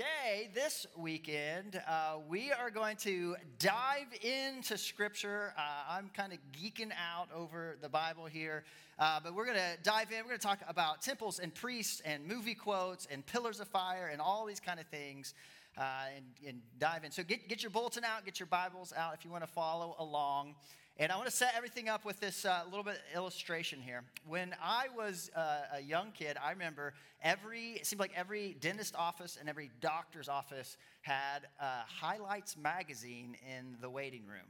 today, this weekend, uh, we are going to dive into Scripture. Uh, I'm kind of geeking out over the Bible here, uh, but we're going to dive in. We're going to talk about temples and priests and movie quotes and pillars of fire and all these kind of things. Uh, and, and dive in. So get, get your bulletin out, get your Bibles out if you want to follow along. And I want to set everything up with this uh, little bit illustration here. When I was uh, a young kid, I remember every, it seemed like every dentist office and every doctor's office had a Highlights magazine in the waiting room.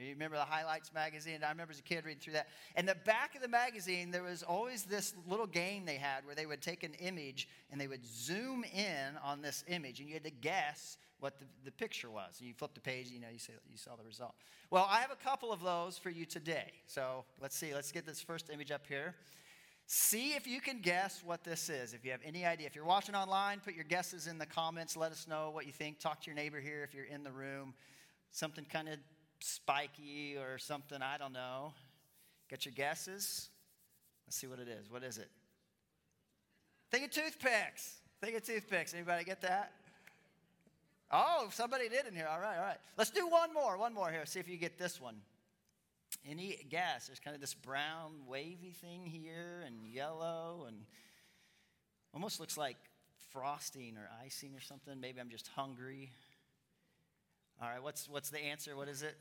You remember the Highlights magazine? I remember as a kid reading through that. And the back of the magazine, there was always this little game they had where they would take an image and they would zoom in on this image, and you had to guess what the, the picture was. And you flip the page, you know, you, you saw the result. Well, I have a couple of those for you today. So let's see, let's get this first image up here. See if you can guess what this is. If you have any idea. If you're watching online, put your guesses in the comments. Let us know what you think. Talk to your neighbor here if you're in the room. Something kind of spiky or something, I don't know. Get your guesses. Let's see what it is. What is it? Think of toothpicks. Think of toothpicks. Anybody get that? Oh, somebody did in here. All right, all right. Let's do one more. One more here. See if you get this one. Any guess? There's kind of this brown wavy thing here and yellow and almost looks like frosting or icing or something. Maybe I'm just hungry. All right, what's, what's the answer? What is it?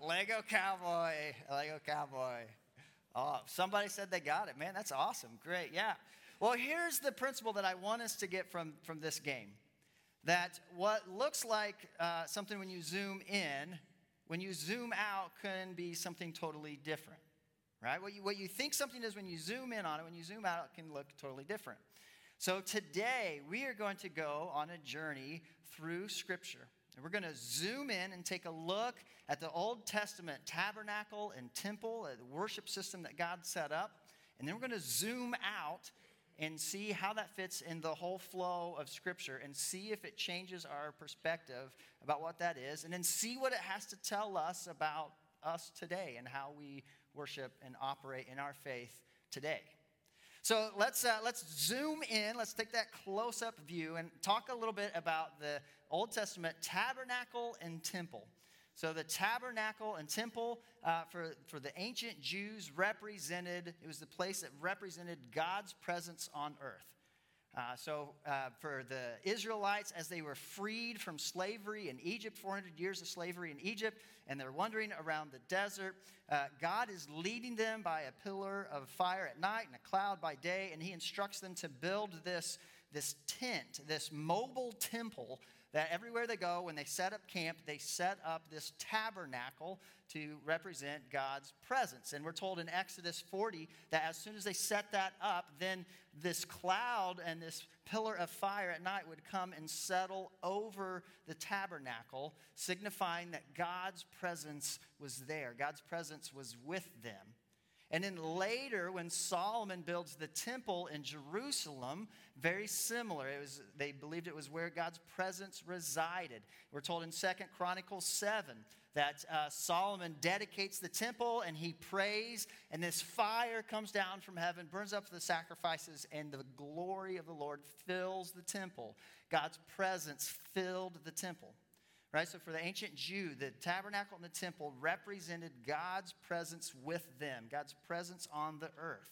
Lego Cowboy. Lego Cowboy. Oh, somebody said they got it. Man, that's awesome. Great. Yeah. Well, here's the principle that I want us to get from, from this game that what looks like uh, something when you zoom in, when you zoom out, can be something totally different, right? What you, what you think something is when you zoom in on it, when you zoom out, it can look totally different. So today, we are going to go on a journey through Scripture. And we're going to zoom in and take a look at the Old Testament tabernacle and temple, uh, the worship system that God set up. And then we're going to zoom out and see how that fits in the whole flow of Scripture and see if it changes our perspective about what that is, and then see what it has to tell us about us today and how we worship and operate in our faith today. So let's, uh, let's zoom in, let's take that close up view and talk a little bit about the Old Testament tabernacle and temple. So the tabernacle and temple uh, for, for the ancient Jews represented, it was the place that represented God's presence on earth. Uh, so, uh, for the Israelites, as they were freed from slavery in Egypt, 400 years of slavery in Egypt, and they're wandering around the desert, uh, God is leading them by a pillar of fire at night and a cloud by day, and He instructs them to build this, this tent, this mobile temple that everywhere they go, when they set up camp, they set up this tabernacle to represent God's presence. And we're told in Exodus 40 that as soon as they set that up, then this cloud and this pillar of fire at night would come and settle over the tabernacle, signifying that God's presence was there. God's presence was with them. And then later, when Solomon builds the temple in Jerusalem, very similar. It was, they believed it was where God's presence resided. We're told in Second Chronicles 7 that uh, Solomon dedicates the temple and he prays, and this fire comes down from heaven, burns up the sacrifices, and the glory of the Lord fills the temple. God's presence filled the temple. Right? So for the ancient Jew, the tabernacle and the temple represented God's presence with them, God's presence on the earth.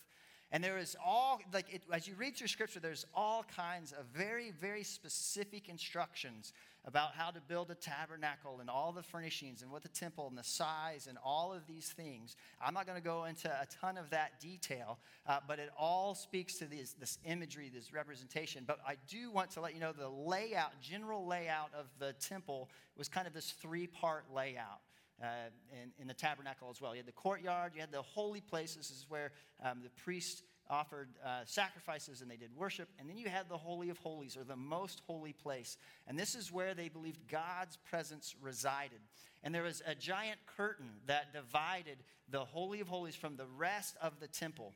And there is all, like, it, as you read through scripture, there's all kinds of very, very specific instructions about how to build a tabernacle and all the furnishings and what the temple and the size and all of these things. I'm not going to go into a ton of that detail, uh, but it all speaks to this, this imagery, this representation. But I do want to let you know the layout, general layout of the temple was kind of this three part layout. Uh, in, in, the tabernacle as well. You had the courtyard, you had the holy places, this is where um, the priests offered uh, sacrifices and they did worship. And then you had the Holy of Holies, or the most holy place. And this is where they believed God's presence resided. And there was a giant curtain that divided the Holy of Holies from the rest of the temple.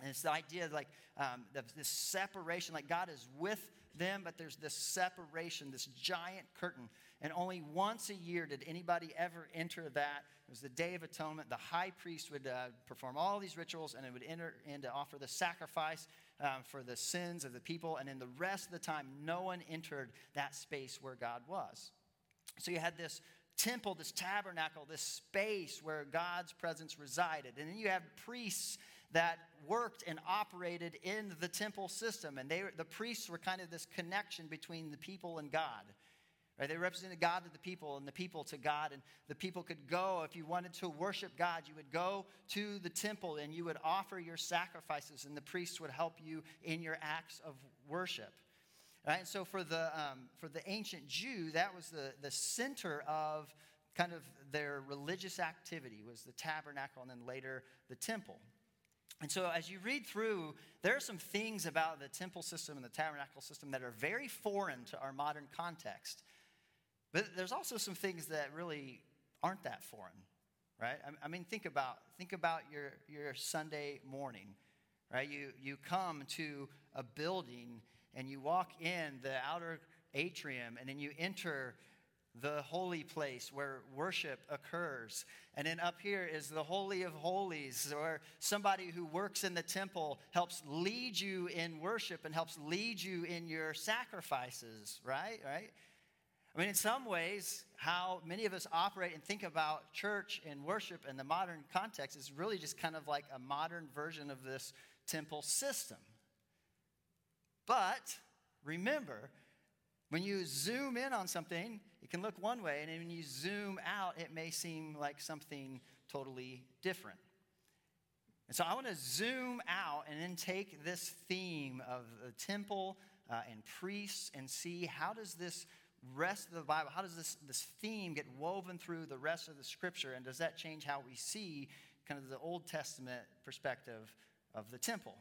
And it's the idea like um, this separation, like God is with them, but there's this separation, this giant curtain and only once a year did anybody ever enter that. It was the Day of Atonement. The high priest would uh, perform all these rituals and it would enter in to offer the sacrifice um, for the sins of the people. And then the rest of the time, no one entered that space where God was. So you had this temple, this tabernacle, this space where God's presence resided. And then you have priests that worked and operated in the temple system. And they, the priests were kind of this connection between the people and God. Right? They represented God to the people and the people to God. And the people could go, if you wanted to worship God, you would go to the temple and you would offer your sacrifices, and the priests would help you in your acts of worship. Right? And so for the, um, for the ancient Jew, that was the, the center of kind of their religious activity was the tabernacle and then later the temple. And so, as you read through, there are some things about the temple system and the tabernacle system that are very foreign to our modern context. But there's also some things that really aren't that foreign, right? I, mean, think about, think about your, your Sunday morning, right? You, you come to a building and you walk in the outer atrium and then you enter the holy place where worship occurs. And then up here is the Holy of Holies, where somebody who works in the temple helps lead you in worship and helps lead you in your sacrifices, right? Right? I mean, in some ways, how many of us operate and think about church and worship in the modern context is really just kind of like a modern version of this temple system. But remember, when you zoom in on something, it can look one way, and when you zoom out, it may seem like something totally different. And so I want to zoom out and then take this theme of the temple uh, and priests and see how does this rest of the Bible, how does this, this theme get woven through the rest of the scripture? And does that change how we see kind of the Old Testament perspective of the temple?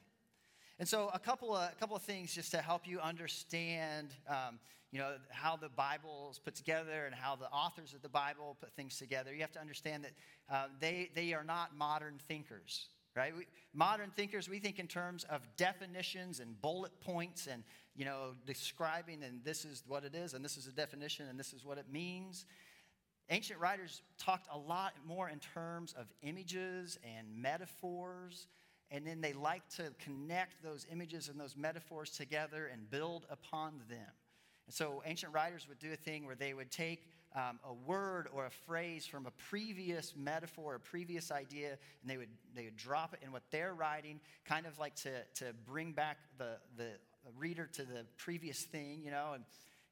And so, a couple of, a couple of things just to help you understand, um, you know, how the Bible is put together and how the authors of the Bible put things together. You have to understand that uh, they, they are not modern thinkers, right? We, modern thinkers, we think in terms of definitions and bullet points and, you know, describing and this is what it is and this is a definition and this is what it means. Ancient writers talked a lot more in terms of images and metaphors and then they like to connect those images and those metaphors together and build upon them. And so ancient writers would do a thing where they would take um, a word or a phrase from a previous metaphor, a previous idea, and they would, they would drop it in what they're writing, kind of like to, to bring back the, the reader to the previous thing, you know. And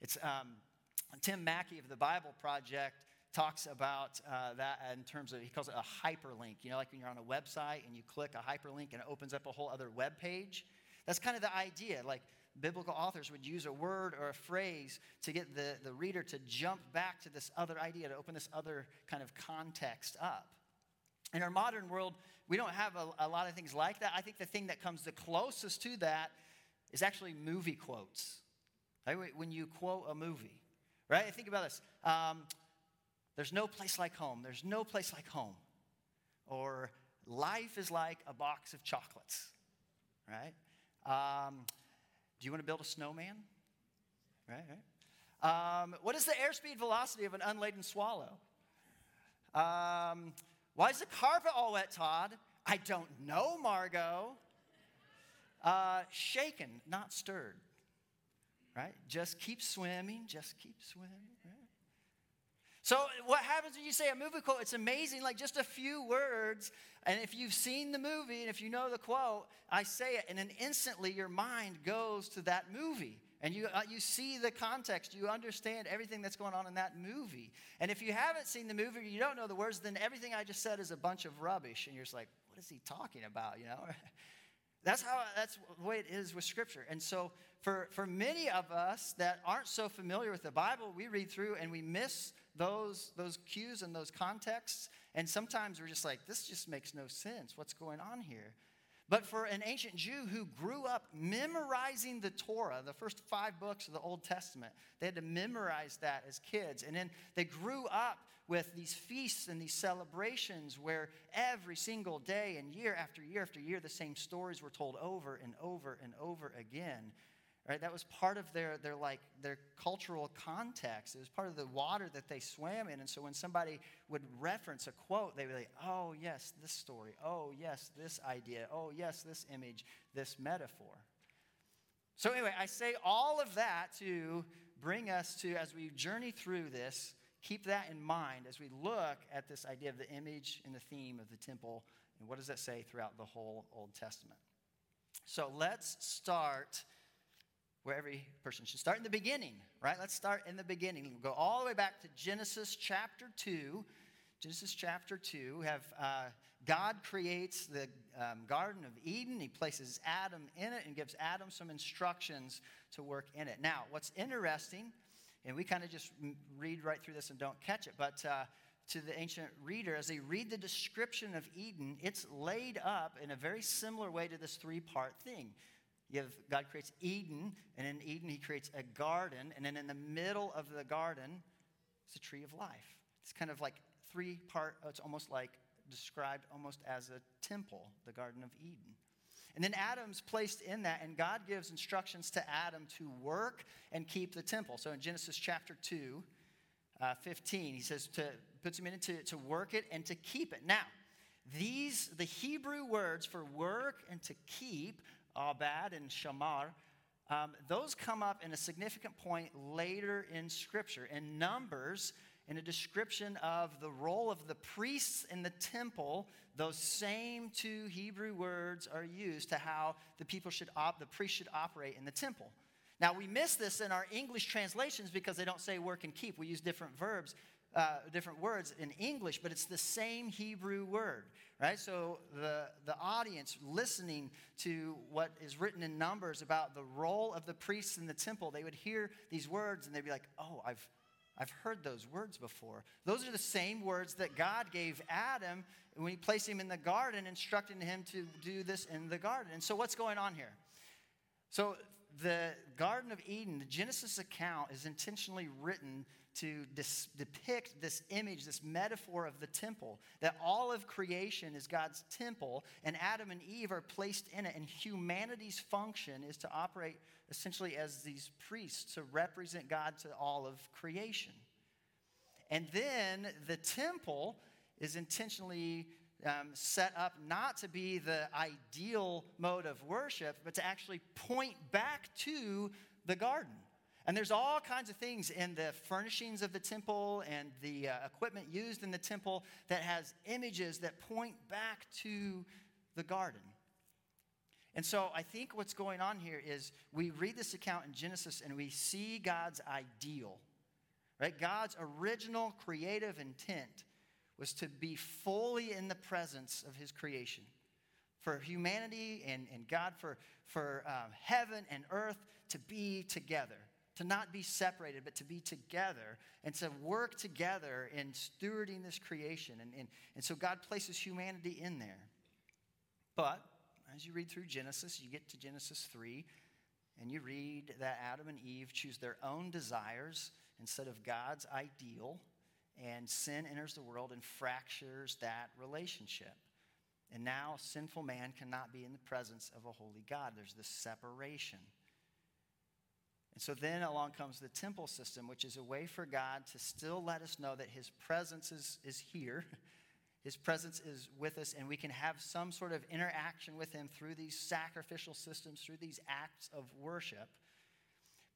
it's um, Tim Mackie of the Bible Project talks about uh, that in terms of, he calls it a hyperlink. You know, like when you're on a website and you click a hyperlink and it opens up a whole other web page. That's kind of the idea. Like biblical authors would use a word or a phrase to get the, the reader to jump back to this other idea, to open this other kind of context up. In our modern world, we don't have a, a lot of things like that. I think the thing that comes the closest to that is actually movie quotes. Right? When you quote a movie, right? Think about this. Um, there's no place like home. There's no place like home. Or life is like a box of chocolates, right? Um, do you want to build a snowman? Right, right. Um, what is the airspeed velocity of an unladen swallow? Um, why is the carpet all wet, Todd? I don't know, Margot. Uh, shaken, not stirred. Right? Just keep swimming, just keep swimming. So, what happens when you say a movie quote? It's amazing, like just a few words. And if you've seen the movie and if you know the quote, I say it, and then instantly your mind goes to that movie. And you, uh, you see the context, you understand everything that's going on in that movie. And if you haven't seen the movie, you don't know the words, then everything I just said is a bunch of rubbish. And you're just like, what is he talking about? You know? That's how that's the way it is with Scripture. And so, for, for many of us that aren't so familiar with the Bible, we read through and we miss those, those cues and those contexts. And sometimes we're just like, this just makes no sense. What's going on here? But for an ancient Jew who grew up memorizing the Torah, the first five books of the Old Testament, they had to memorize that as kids. And then they grew up with these feasts and these celebrations where every single day and year after year after year, the same stories were told over and over and over again. Right? That was part of their, their, like, their cultural context. It was part of the water that they swam in. And so when somebody would reference a quote, they would be like, oh, yes, this story. Oh, yes, this idea. Oh, yes, this image, this metaphor. So, anyway, I say all of that to bring us to, as we journey through this, keep that in mind as we look at this idea of the image and the theme of the temple and what does that say throughout the whole Old Testament. So, let's start where every person should start in the beginning, right? Let's start in the beginning. We'll go all the way back to Genesis chapter 2. Genesis chapter 2, we have uh, God creates the um, Garden of Eden. He places Adam in it and gives Adam some instructions to work in it. Now, what's interesting, and we kind of just read right through this and don't catch it, but uh, to the ancient reader, as they read the description of Eden, it's laid up in a very similar way to this three part thing. You have God creates Eden, and in Eden, He creates a garden, and then in the middle of the garden is the tree of life. It's kind of like three part, it's almost like described almost as a temple, the Garden of Eden. And then Adam's placed in that, and God gives instructions to Adam to work and keep the temple. So in Genesis chapter 2, uh, 15, he says to puts him in to, to work it and to keep it. Now, these, the Hebrew words for work and to keep, abad and shamar, um, those come up in a significant point later in Scripture. In Numbers, in a description of the role of the priests in the temple, those same two Hebrew words are used to how the people should op- the priests should operate in the temple. Now we miss this in our English translations because they don't say work and keep. We use different verbs, uh, different words in English, but it's the same Hebrew word, right? So the the audience listening to what is written in Numbers about the role of the priests in the temple, they would hear these words and they'd be like, "Oh, I've I've heard those words before. Those are the same words that God gave Adam when he placed him in the garden, instructing him to do this in the garden. And so, what's going on here? So, the Garden of Eden, the Genesis account, is intentionally written to dis- depict this image, this metaphor of the temple. That all of creation is God's temple, and Adam and Eve are placed in it, and humanity's function is to operate essentially as these priests to represent God to all of creation. And then the temple is intentionally um, set up not to be the ideal mode of worship, but to actually point back to the garden. And there's all kinds of things in the furnishings of the temple and the uh, equipment used in the temple that has images that point back to the garden. And so I think what's going on here is we read this account in Genesis and we see God's ideal, right? God's original creative intent was to be fully in the presence of his creation. For humanity and, and God, for, for um, heaven and earth to be together, to not be separated, but to be together and to work together in stewarding this creation. And, and, and so God places humanity in there. But as you read through Genesis, you get to Genesis 3, and you read that Adam and Eve choose their own desires instead of God's ideal, and sin enters the world and fractures that relationship. And now sinful man cannot be in the presence of a holy God. There's this separation. And so then along comes the temple system, which is a way for God to still let us know that his presence is, is here His presence is with us, and we can have some sort of interaction with Him through these sacrificial systems, through these acts of worship.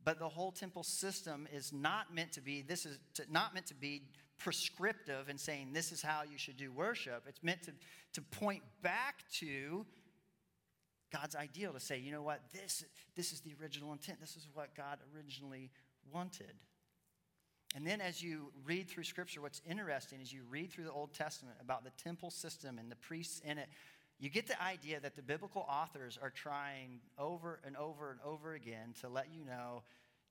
But the whole temple system is not meant to be, this is to, not meant to be prescriptive and saying this is how you should do worship. It's meant to, to point back to God's ideal to say, you know what, this, this is the original intent. This is what God originally wanted. And then as you read through Scripture, what's interesting is you read through the Old Testament about the temple system and the priests in it, you get the idea that the biblical authors are trying over and over and over again to let you know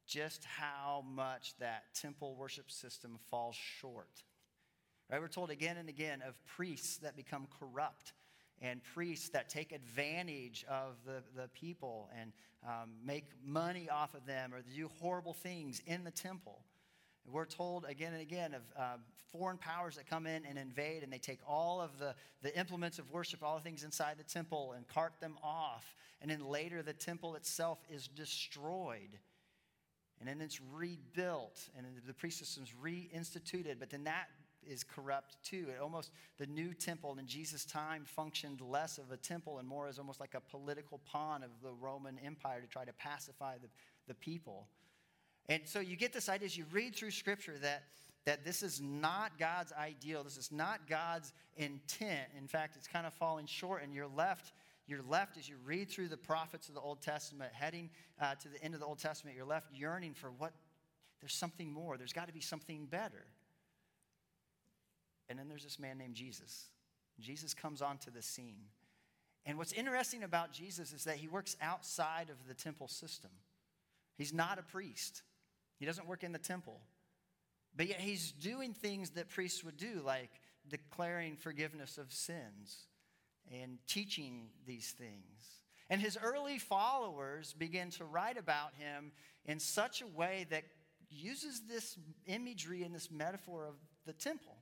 just how much that temple worship system falls short. Right? We're told again and again of priests that become corrupt and priests that take advantage of the, the people and um, make money off of them or do horrible things in the temple. We're told again and again of uh, foreign powers that come in and invade, and they take all of the, the implements of worship, all the things inside the temple, and cart them off. And then later, the temple itself is destroyed. And then it's rebuilt, and the priest system's reinstituted. But then that is corrupt too. It almost the new temple in Jesus' time functioned less of a temple and more as almost like a political pawn of the Roman Empire to try to pacify the, the people. And so you get this idea as you read through scripture that, that this is not God's ideal. This is not God's intent. In fact, it's kind of falling short, and you're left. You're left as you read through the prophets of the Old Testament, heading uh, to the end of the Old Testament, you're left yearning for what there's something more. There's got to be something better. And then there's this man named Jesus. Jesus comes onto the scene. And what's interesting about Jesus is that he works outside of the temple system. He's not a priest, he doesn't work in the temple. But yet he's doing things that priests would do, like declaring forgiveness of sins and teaching these things. And his early followers begin to write about him in such a way that uses this imagery and this metaphor of the temple.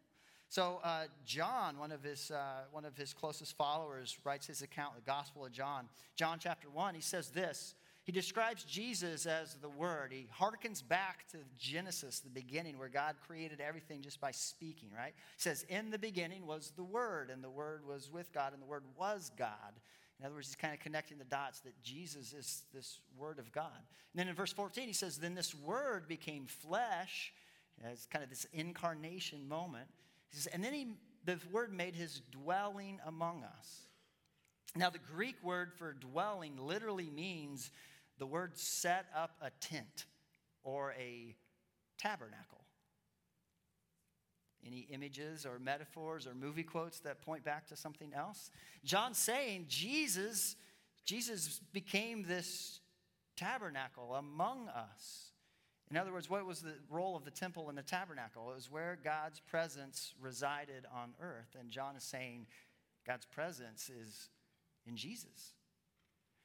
So uh, John, one of his uh, one of his closest followers, writes his account, the Gospel of John. John chapter one. He says this. He describes Jesus as the Word. He harkens back to Genesis, the beginning, where God created everything just by speaking, right? He says, In the beginning was the Word, and the Word was with God, and the Word was God. In other words, he's kind of connecting the dots that Jesus is this Word of God. And then in verse 14, he says, Then this Word became flesh. as kind of this incarnation moment. He says, and then he, the Word made his dwelling among us. Now, the Greek word for dwelling literally means the word set up a tent or a tabernacle. Any images or metaphors or movie quotes that point back to something else? John's saying Jesus, Jesus became this tabernacle among us. In other words, what was the role of the temple and the tabernacle? It was where God's presence resided on earth. And John is saying God's presence is in Jesus.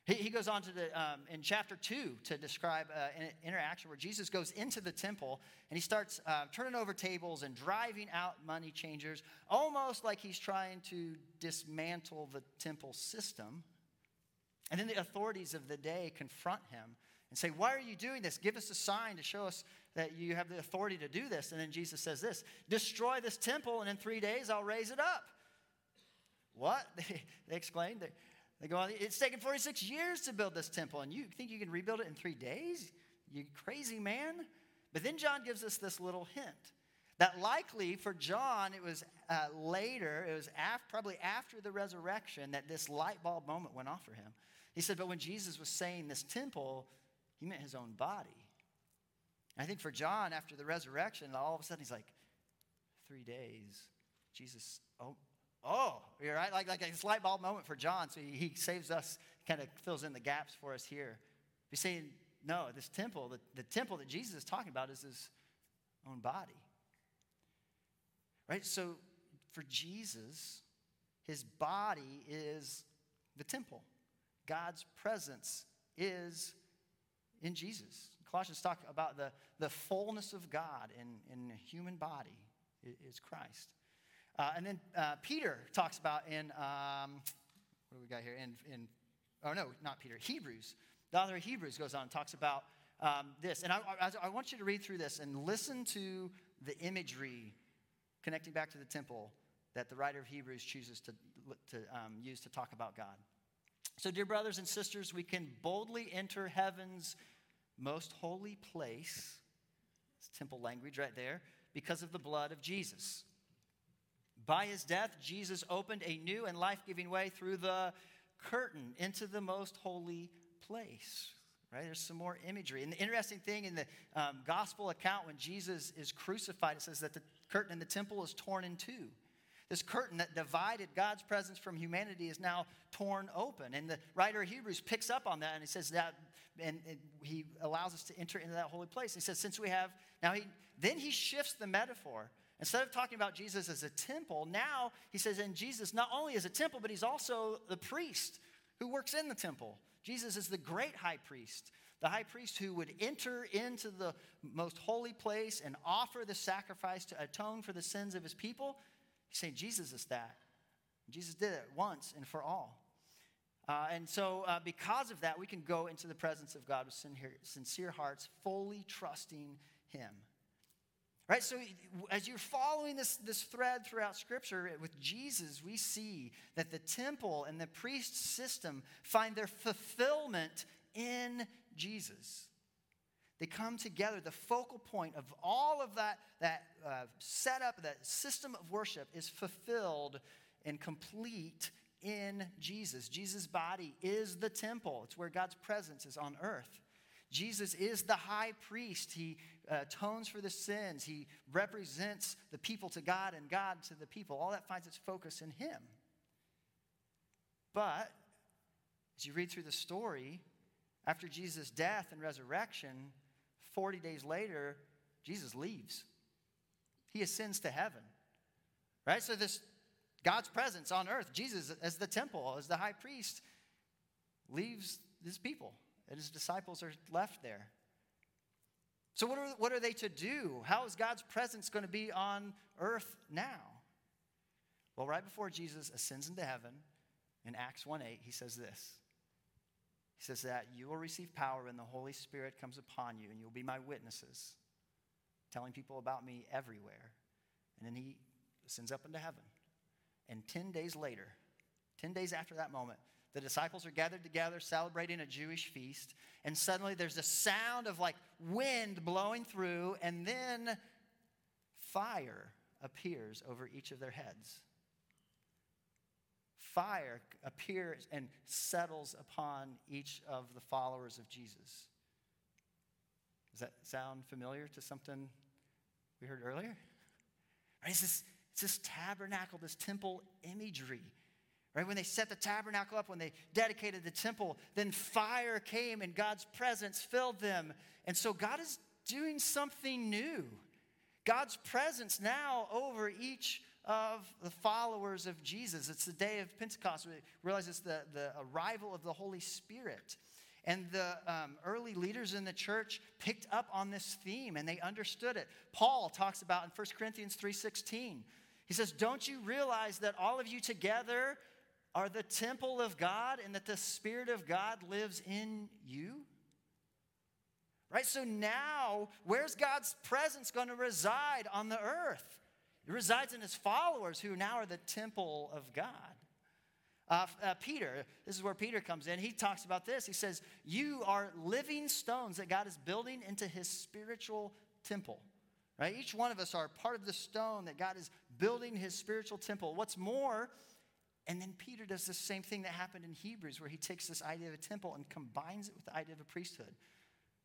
He, he goes on to the, um, in chapter 2 to describe uh, an interaction where Jesus goes into the temple and he starts uh, turning over tables and driving out money changers, almost like he's trying to dismantle the temple system. And then the authorities of the day confront him and say, Why are you doing this? Give us a sign to show us that you have the authority to do this. And then Jesus says this Destroy this temple, and in three days I'll raise it up. What? They, they exclaimed. They go on, it's taken 46 years to build this temple, and you think you can rebuild it in three days? You crazy man? But then John gives us this little hint that likely for John, it was uh, later, it was af- probably after the resurrection that this light bulb moment went off for him. He said, But when Jesus was saying this temple, he meant his own body. I think for John, after the resurrection, all of a sudden he's like, Three days. Jesus, oh, oh, you're right. Like, like a light bulb moment for John. So he, he saves us, kind of fills in the gaps for us here. He's saying, no, this temple, the, the temple that Jesus is talking about is his own body. Right? So for Jesus, his body is the temple. God's presence is in Jesus. Colossians talk about the, the fullness of God in, in a human body is Christ. Uh, and then uh, Peter talks about in, um, what do we got here? In, in, oh no, not Peter, Hebrews. The author of Hebrews goes on and talks about um, this. And I, I, I want you to read through this and listen to the imagery connecting back to the temple that the writer of Hebrews chooses to, to um, use to talk about God. So, dear brothers and sisters, we can boldly enter heaven's most holy place. It's temple language right there, because of the blood of Jesus. By his death, Jesus opened a new and life giving way through the curtain into the most holy place. Right? There's some more imagery. And the interesting thing in the um, gospel account, when Jesus is crucified, it says that the curtain in the temple is torn in two. This curtain that divided God's presence from humanity is now torn open. And the writer of Hebrews picks up on that and he says that, and, and he allows us to enter into that holy place. He says, since we have, now he, then he shifts the metaphor Instead of talking about Jesus as a temple, now he says, in Jesus not only is a temple, but he's also the priest who works in the temple. Jesus is the great high priest, the high priest who would enter into the most holy place and offer the sacrifice to atone for the sins of his people. He's saying Jesus is that. Jesus did it once and for all. Uh, and so, uh, because of that, we can go into the presence of God with sincere hearts, fully trusting Him. Right? So, as you're following this, this thread throughout Scripture with Jesus, we see that the temple and the priest system find their fulfillment in Jesus. They come together. The focal point of all of that, that uh, setup, that system of worship is fulfilled and complete in Jesus. Jesus' body is the temple, it's where God's presence is on earth. Jesus is the high priest. He atones for the sins. He represents the people to God and God to the people. All that finds its focus in him. But as you read through the story, after Jesus' death and resurrection, 40 days later, Jesus leaves. He ascends to heaven. Right? So, this God's presence on earth, Jesus as the temple, as the high priest, leaves his people, and his disciples are left there. So, what are, what are they to do? How is God's presence going to be on earth now? Well, right before Jesus ascends into heaven, in Acts 1 8, he says this he says that you will receive power when the Holy Spirit comes upon you, and you'll be my witnesses, telling people about me everywhere. And then he ascends up into heaven. And 10 days later, 10 days after that moment, the disciples are gathered together celebrating a Jewish feast. And suddenly there's a sound of like wind blowing through, and then fire appears over each of their heads fire appears and settles upon each of the followers of Jesus. Does that sound familiar to something we heard earlier? Right? It's this, it's this tabernacle, this temple imagery. Right? When they set the tabernacle up, when they dedicated the temple, then fire came and God's presence filled them. And so God is doing something new. God's presence now over each of the followers of Jesus. It's the day of Pentecost. We realize it's the, the arrival of the Holy Spirit. And the um, early leaders in the church picked up on this theme and they understood it. Paul talks about in 1 Corinthians 3.16. He says, don't you realize that all of you together are the temple of God and that the Spirit of God lives in you? Right? So now, where's God's presence going to reside on the earth? It resides in his followers who now are the temple of God. Uh, uh, Peter, this is where Peter comes in. He talks about this. He says, You are living stones that God is building into his spiritual temple. Right? Each one of us are part of the stone that God is building his spiritual temple. What's more, and then Peter does the same thing that happened in Hebrews, where he takes this idea of a temple and combines it with the idea of a priesthood.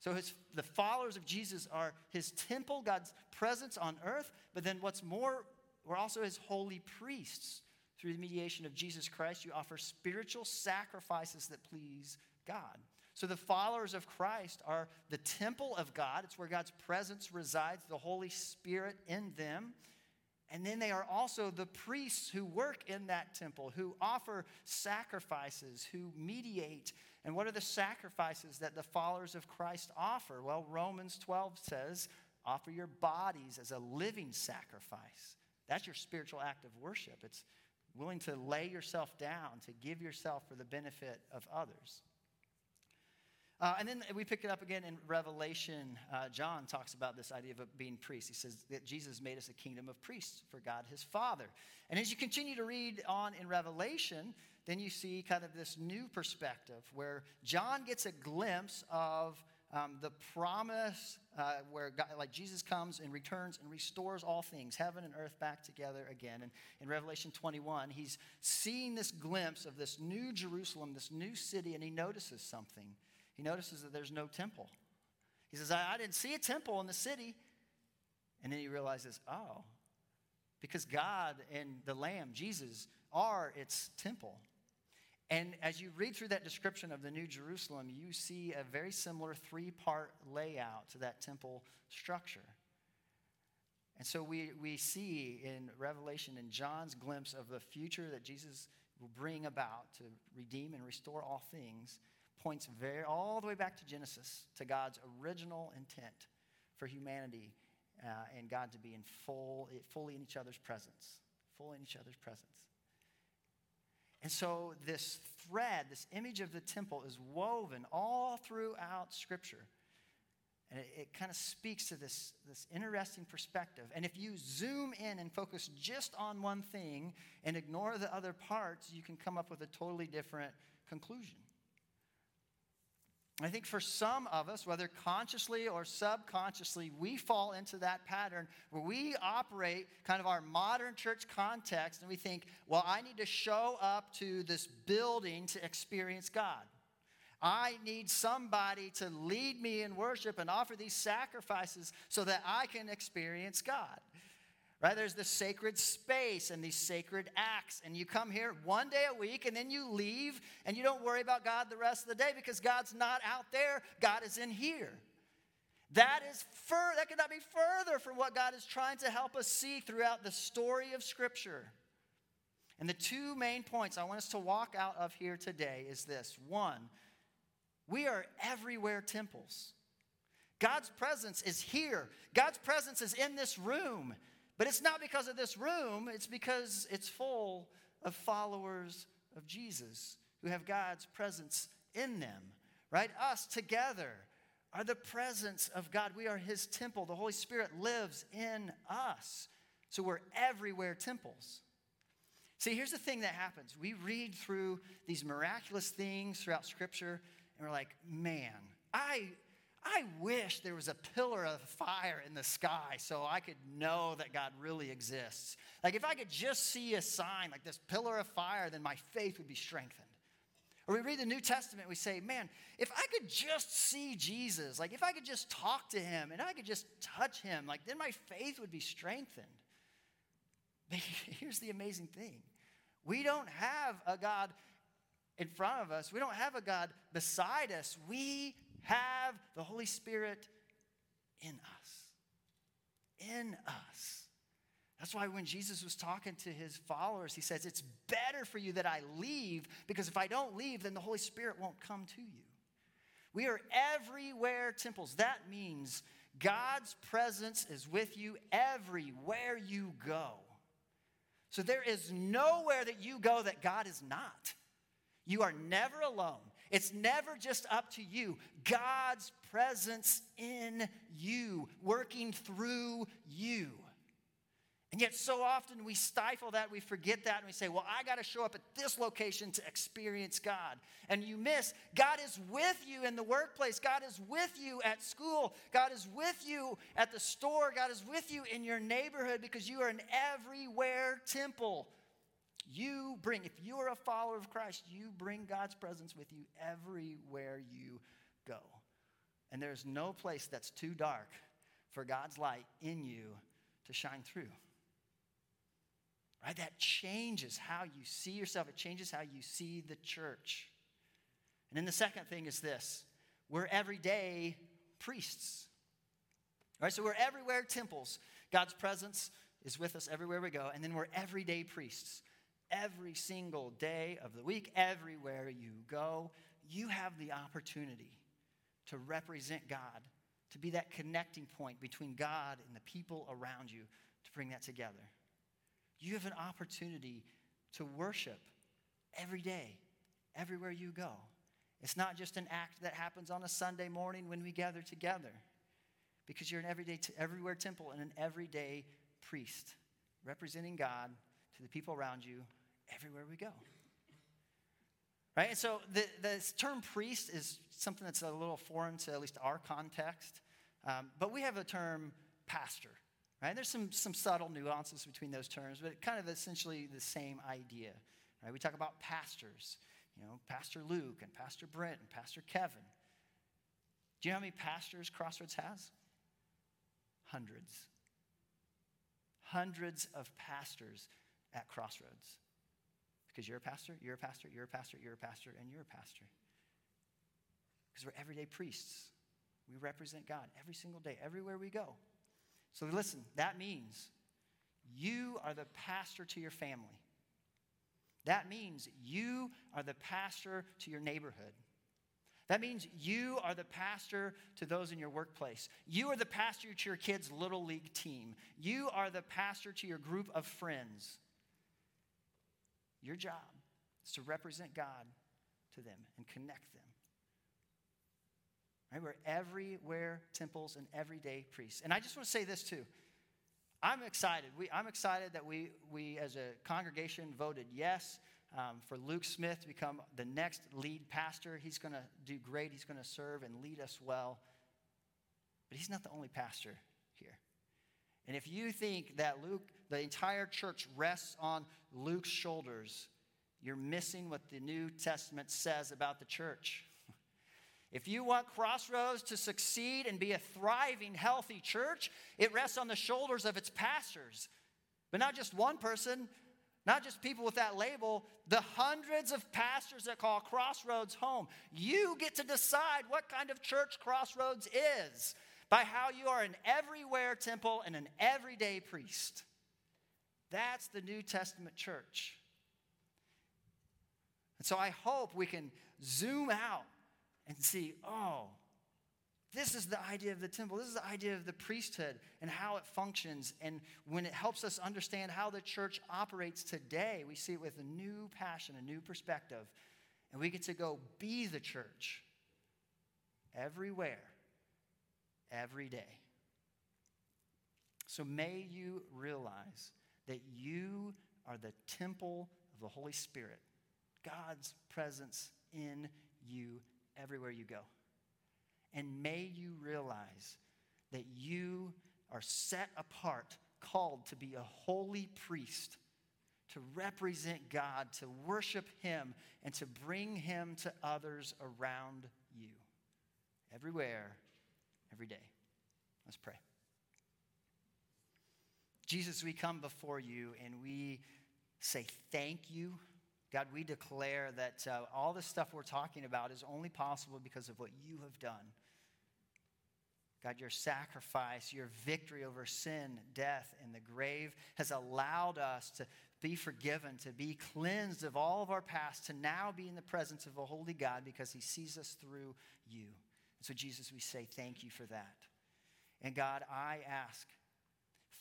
So his, the followers of Jesus are his temple, God's presence on earth, but then what's more, we're also his holy priests. Through the mediation of Jesus Christ, you offer spiritual sacrifices that please God. So the followers of Christ are the temple of God. It's where God's presence resides, the Holy Spirit in them. And then they are also the priests who work in that temple, who offer sacrifices, who mediate and what are the sacrifices that the followers of Christ offer? Well, Romans 12 says, offer your bodies as a living sacrifice. That's your spiritual act of worship. It's willing to lay yourself down, to give yourself for the benefit of others. Uh, and then we pick it up again in Revelation. Uh, John talks about this idea of being priests. He says that Jesus made us a kingdom of priests for God his Father. And as you continue to read on in Revelation, then you see kind of this new perspective where John gets a glimpse of um, the promise uh, where God, like Jesus comes and returns and restores all things, heaven and earth back together again. And in Revelation 21, he's seeing this glimpse of this new Jerusalem, this new city, and he notices something. He notices that there's no temple. He says, I, I didn't see a temple in the city. And then he realizes, oh, because God and the Lamb, Jesus, are its temple. And as you read through that description of the New Jerusalem, you see a very similar three part layout to that temple structure. And so we, we see in Revelation and John's glimpse of the future that Jesus will bring about to redeem and restore all things points very all the way back to Genesis, to God's original intent for humanity uh, and God to be in full, fully in each other's presence, fully in each other's presence. And so, this thread, this image of the temple, is woven all throughout Scripture. And it, it kind of speaks to this, this interesting perspective. And if you zoom in and focus just on one thing and ignore the other parts, you can come up with a totally different conclusion. I think for some of us, whether consciously or subconsciously, we fall into that pattern where we operate kind of our modern church context and we think, well, I need to show up to this building to experience God. I need somebody to lead me in worship and offer these sacrifices so that I can experience God. Right? There's this sacred space and these sacred acts. And you come here one day a week and then you leave and you don't worry about God the rest of the day because God's not out there, God is in here. That is fur- that could not be further from what God is trying to help us see throughout the story of Scripture. And the two main points I want us to walk out of here today is this. One, we are everywhere temples. God's presence is here. God's presence is in this room. But it's not because of this room, it's because it's full of followers of Jesus who have God's presence in them, right? Us together are the presence of God. We are His temple. The Holy Spirit lives in us. So we're everywhere temples. See, here's the thing that happens we read through these miraculous things throughout Scripture and we're like, man, I, I wish there was a pillar of fire in the sky so I could know that God really exists. Like, if I could just see a sign like this pillar of fire, then my faith would be strengthened. Or we read the New Testament, we say, man, if I could just see Jesus, like if I could just talk to him and I could just touch him, like then my faith would be strengthened. But here's the amazing thing we don't have a God in front of us. We don't have a God beside us. We have the Holy Spirit in us. In us. That's why when Jesus was talking to his followers, he says, It's better for you that I leave, because if I don't leave, then the Holy Spirit won't come to you. We are everywhere temples. That means God's presence is with you everywhere you go. So there is nowhere that you go that God is not. You are never alone. It's never just up to you. God's presence in you, working through you. And yet, so often we stifle that, we forget that, and we say, Well, I got to show up at this location to experience God. And you miss God is with you in the workplace, God is with you at school, God is with you at the store, God is with you in your neighborhood because you are an everywhere temple you bring, if you are a follower of Christ, you bring God's presence with you everywhere you go. And there's no place that's too dark for God's light in you to shine through. Right? That changes how you see yourself, it changes how you see the church. And then the second thing is this we're everyday priests. Right, so we're everywhere temples. God's presence is with us everywhere we go. And then we're everyday priests every single day of the week, everywhere you go, you have the opportunity to represent God, to be that connecting point between God and the people around you, to bring that together. You have an opportunity to worship every day, everywhere you go. It's not just an act that happens on a Sunday morning when we gather together, because you're an everyday, t- everywhere temple and an everyday priest, representing God to the people around you everywhere we go. Right? And so the, the term priest is something that's a little foreign to at least our context. Um, but we have a term pastor. Right? There's some, some subtle nuances between those terms, but kind of essentially the same idea. Right? We talk about pastors, you know, Pastor Luke and Pastor Brent and Pastor Kevin. Do you know how many pastors Crossroads has? Hundreds. Hundreds of pastors at Crossroads. Because you're a pastor, you're a pastor, you're a pastor, you're a pastor, and you're a pastor. Because we're everyday priests. We represent God every single day, everywhere we go. So listen, that means you are the pastor to your family. That means you are the pastor to your neighborhood. That means you are the pastor to those in your workplace. You are the pastor to your kids' little league team. You are the pastor to your group of friends. Your job is to represent God to them and connect them. Right? We're everywhere temples and everyday priests. And I just want to say this too. I'm excited. We, I'm excited that we, we, as a congregation, voted yes um, for Luke Smith to become the next lead pastor. He's going to do great. He's going to serve and lead us well. But he's not the only pastor here. And if you think that Luke, the entire church rests on Luke's shoulders, you're missing what the New Testament says about the church. If you want Crossroads to succeed and be a thriving, healthy church, it rests on the shoulders of its pastors. But not just one person, not just people with that label, the hundreds of pastors that call Crossroads home. You get to decide what kind of church Crossroads is by how you are an everywhere temple and an everyday priest. That's the New Testament church. And so I hope we can zoom out and see, oh, this is the idea of the temple. This is the idea of the priesthood and how it functions. And when it helps us understand how the church operates today, we see it with a new passion, a new perspective. And we get to go be the church everywhere, every day. So may you realize that you are the temple of the Holy Spirit, God's presence in you everywhere you go. And may you realize that you are set apart, called to be a holy priest, to represent God, to worship Him, and to bring Him to others around you. Everywhere, every day. Let's pray. Jesus, we come before you and we say thank you God, we declare that uh, all the stuff we're talking about is only possible because of what you have done. God, your sacrifice, your victory over sin, death, and the grave has allowed us to be forgiven, to be cleansed of all of our past, to now be in the presence of a holy God because he sees us through you. And so, Jesus, we say thank you for that. And God, I ask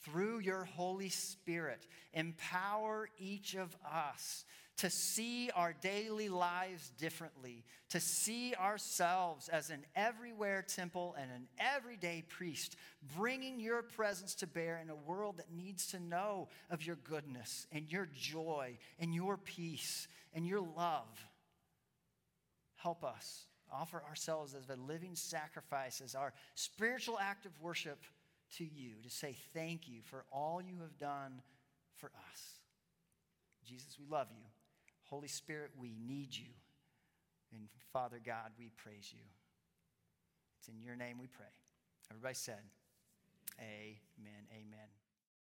through your Holy Spirit, empower each of us to see our daily lives differently, to see ourselves as an everywhere temple and an everyday priest, bringing your presence to bear in a world that needs to know of your goodness and your joy and your peace and your love. Help us offer ourselves as a living sacrifice, as our spiritual act of worship to you, to say thank you for all you have done for us. Jesus, we love you. Holy Spirit, we need you. And Father God, we praise you. It's in your name we pray. Everybody said, Amen, amen.